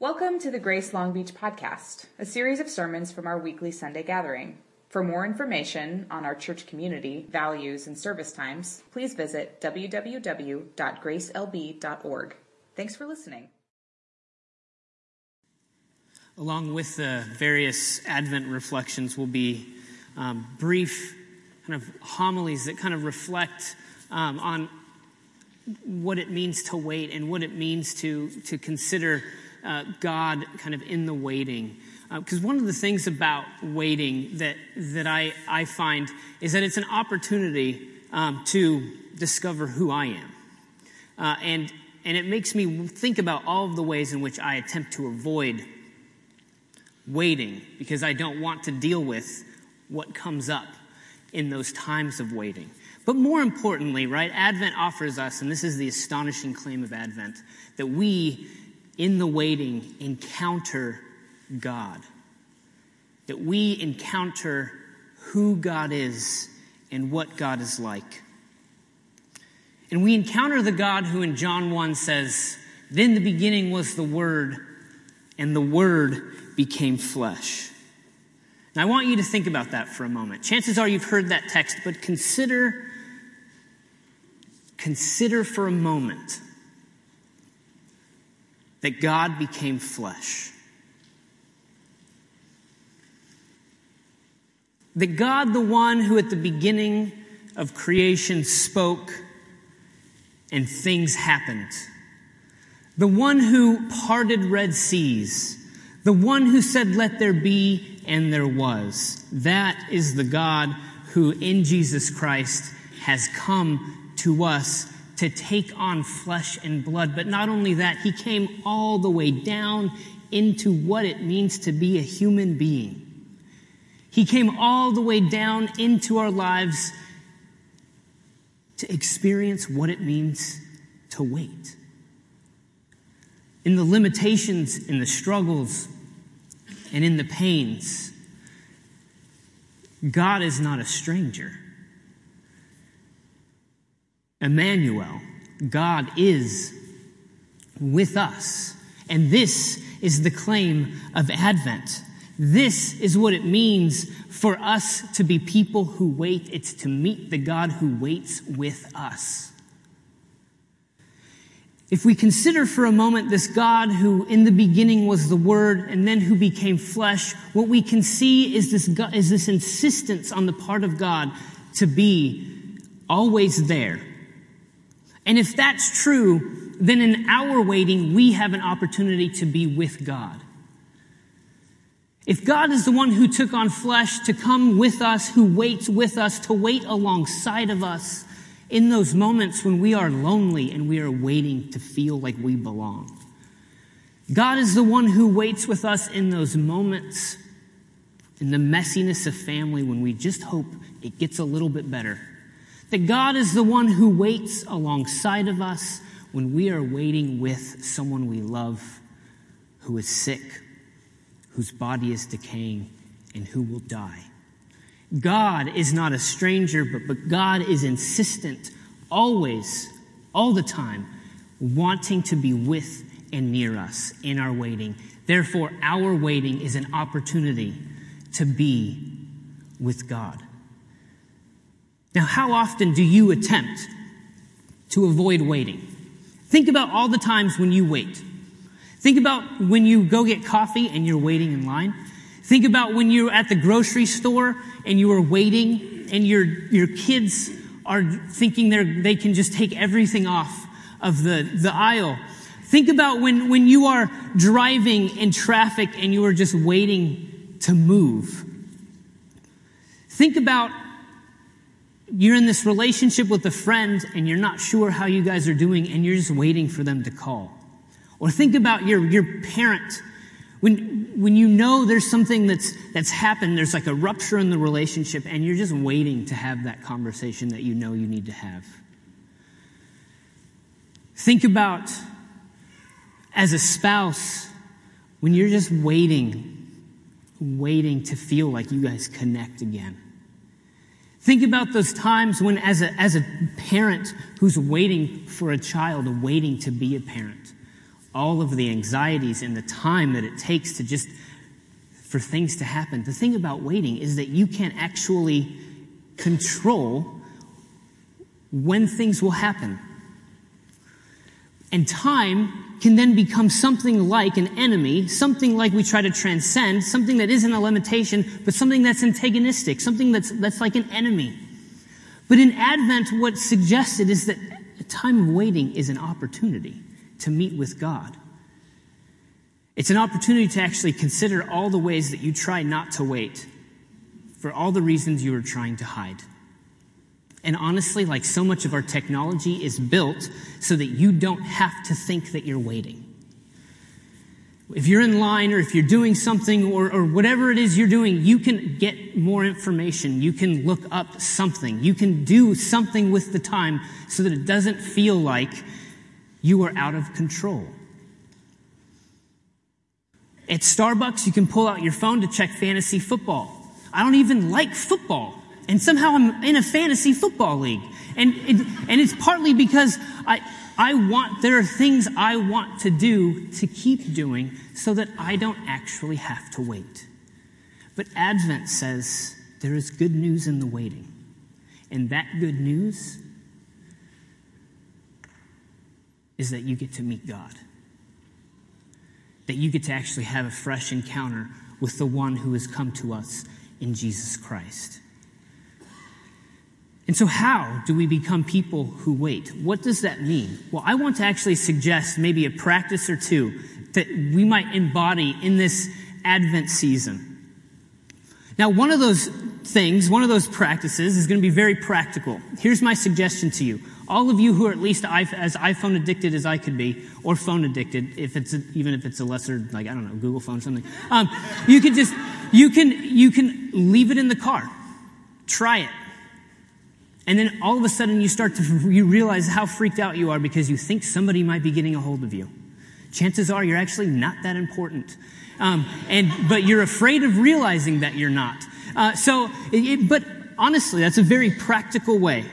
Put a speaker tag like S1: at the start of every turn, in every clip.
S1: Welcome to the Grace Long Beach podcast, a series of sermons from our weekly Sunday gathering. For more information on our church community, values, and service times, please visit www.gracelb.org. Thanks for listening.
S2: Along with the various Advent reflections will be um, brief kind of homilies that kind of reflect um, on what it means to wait and what it means to, to consider uh, God kind of in the waiting. Because uh, one of the things about waiting that, that I, I find is that it's an opportunity um, to discover who I am. Uh, and, and it makes me think about all of the ways in which I attempt to avoid waiting because I don't want to deal with what comes up in those times of waiting. But more importantly, right, Advent offers us, and this is the astonishing claim of Advent, that we, in the waiting, encounter God. That we encounter who God is and what God is like. And we encounter the God who in John 1 says, Then the beginning was the Word, and the Word became flesh. Now, I want you to think about that for a moment. Chances are you've heard that text, but consider, consider for a moment that God became flesh. That God, the one who at the beginning of creation spoke and things happened, the one who parted Red Seas, the one who said, Let there be, and there was. That is the God who in Jesus Christ has come to us to take on flesh and blood. But not only that, he came all the way down into what it means to be a human being. He came all the way down into our lives to experience what it means to wait. In the limitations, in the struggles, and in the pains. God is not a stranger. Emmanuel, God is with us. And this is the claim of Advent. This is what it means for us to be people who wait. It's to meet the God who waits with us. If we consider for a moment this God who in the beginning was the Word and then who became flesh, what we can see is this, is this insistence on the part of God to be always there. And if that's true, then in our waiting, we have an opportunity to be with God. If God is the one who took on flesh to come with us, who waits with us, to wait alongside of us, in those moments when we are lonely and we are waiting to feel like we belong. God is the one who waits with us in those moments, in the messiness of family when we just hope it gets a little bit better. That God is the one who waits alongside of us when we are waiting with someone we love who is sick, whose body is decaying, and who will die. God is not a stranger, but, but God is insistent, always, all the time, wanting to be with and near us in our waiting. Therefore, our waiting is an opportunity to be with God. Now, how often do you attempt to avoid waiting? Think about all the times when you wait. Think about when you go get coffee and you're waiting in line. Think about when you're at the grocery store and you are waiting and your, your kids are thinking they they can just take everything off of the, the aisle. Think about when, when you are driving in traffic and you are just waiting to move. Think about you're in this relationship with a friend and you're not sure how you guys are doing and you're just waiting for them to call. Or think about your, your parent when, when you know there's something that's, that's happened, there's like a rupture in the relationship, and you're just waiting to have that conversation that you know you need to have. Think about as a spouse, when you're just waiting, waiting to feel like you guys connect again. Think about those times when, as a, as a parent who's waiting for a child, waiting to be a parent all of the anxieties and the time that it takes to just for things to happen. The thing about waiting is that you can't actually control when things will happen. And time can then become something like an enemy, something like we try to transcend, something that isn't a limitation, but something that's antagonistic, something that's, that's like an enemy. But in Advent, what's suggested is that a time of waiting is an opportunity to meet with God. It's an opportunity to actually consider all the ways that you try not to wait for all the reasons you are trying to hide. And honestly, like so much of our technology is built so that you don't have to think that you're waiting. If you're in line or if you're doing something or, or whatever it is you're doing, you can get more information. You can look up something. You can do something with the time so that it doesn't feel like you are out of control. At Starbucks, you can pull out your phone to check fantasy football. I don't even like football. And somehow I'm in a fantasy football league. And, it, and it's partly because I, I want, there are things I want to do to keep doing so that I don't actually have to wait. But Advent says there is good news in the waiting. And that good news is that you get to meet God. That you get to actually have a fresh encounter with the one who has come to us in Jesus Christ. And so, how do we become people who wait? What does that mean? Well, I want to actually suggest maybe a practice or two that we might embody in this Advent season. Now, one of those things, one of those practices is going to be very practical. Here's my suggestion to you. All of you who are at least as iPhone addicted as I could be, or phone addicted, if it's a, even if it's a lesser, like I don't know, Google phone or something, um, you can just you can you can leave it in the car, try it, and then all of a sudden you start to you realize how freaked out you are because you think somebody might be getting a hold of you. Chances are you're actually not that important. Um, and, but you're afraid of realizing that you're not. Uh, so, it, but honestly, that's a very practical way.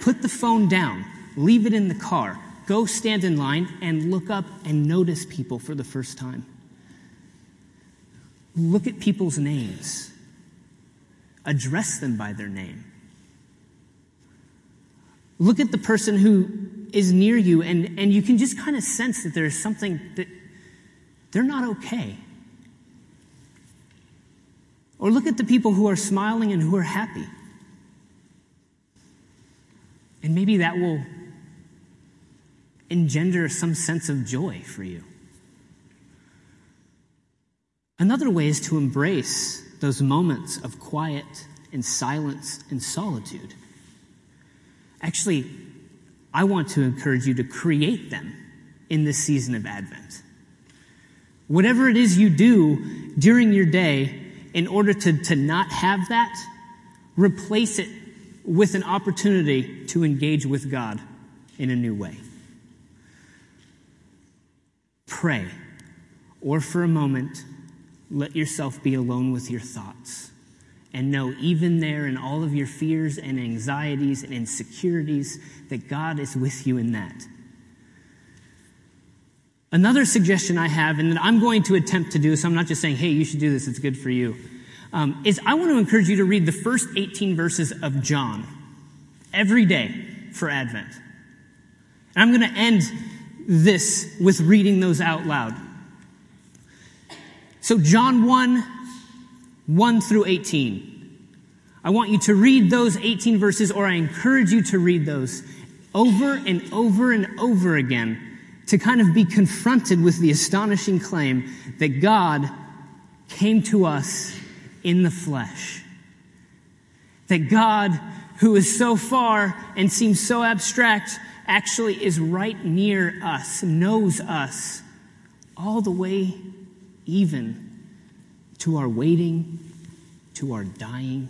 S2: Put the phone down. Leave it in the car. Go stand in line and look up and notice people for the first time. Look at people's names. Address them by their name. Look at the person who is near you, and, and you can just kind of sense that there's something that they're not okay. Or look at the people who are smiling and who are happy. And maybe that will engender some sense of joy for you. Another way is to embrace those moments of quiet and silence and solitude. Actually, I want to encourage you to create them in this season of Advent. Whatever it is you do during your day in order to, to not have that, replace it with an opportunity to engage with God in a new way. Pray, or for a moment, let yourself be alone with your thoughts and know even there in all of your fears and anxieties and insecurities that God is with you in that. Another suggestion I have, and that I'm going to attempt to do, so I'm not just saying, hey, you should do this, it's good for you, um, is I want to encourage you to read the first 18 verses of John every day for Advent. And I'm going to end this with reading those out loud. So, John 1, 1 through 18. I want you to read those 18 verses, or I encourage you to read those over and over and over again to kind of be confronted with the astonishing claim that God came to us in the flesh. That God, who is so far and seems so abstract, actually is right near us, knows us, all the way even to our waiting, to our dying,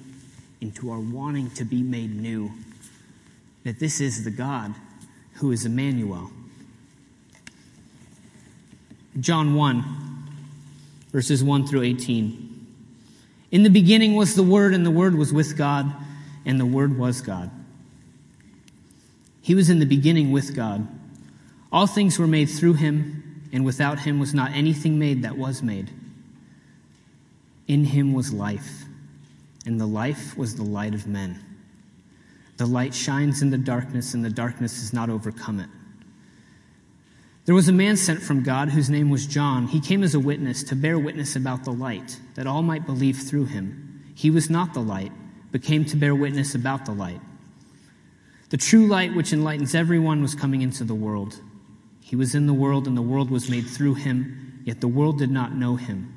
S2: and to our wanting to be made new. That this is the God who is Emmanuel. John 1, verses 1 through 18. In the beginning was the Word, and the Word was with God, and the Word was God. He was in the beginning with God. All things were made through him and without him was not anything made that was made. In him was life, and the life was the light of men. The light shines in the darkness, and the darkness has not overcome it. There was a man sent from God whose name was John. He came as a witness to bear witness about the light, that all might believe through him. He was not the light, but came to bear witness about the light. The true light, which enlightens everyone, was coming into the world. He was in the world, and the world was made through him, yet the world did not know him.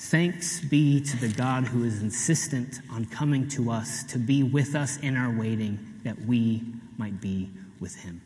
S2: Thanks be to the God who is insistent on coming to us to be with us in our waiting that we might be with him.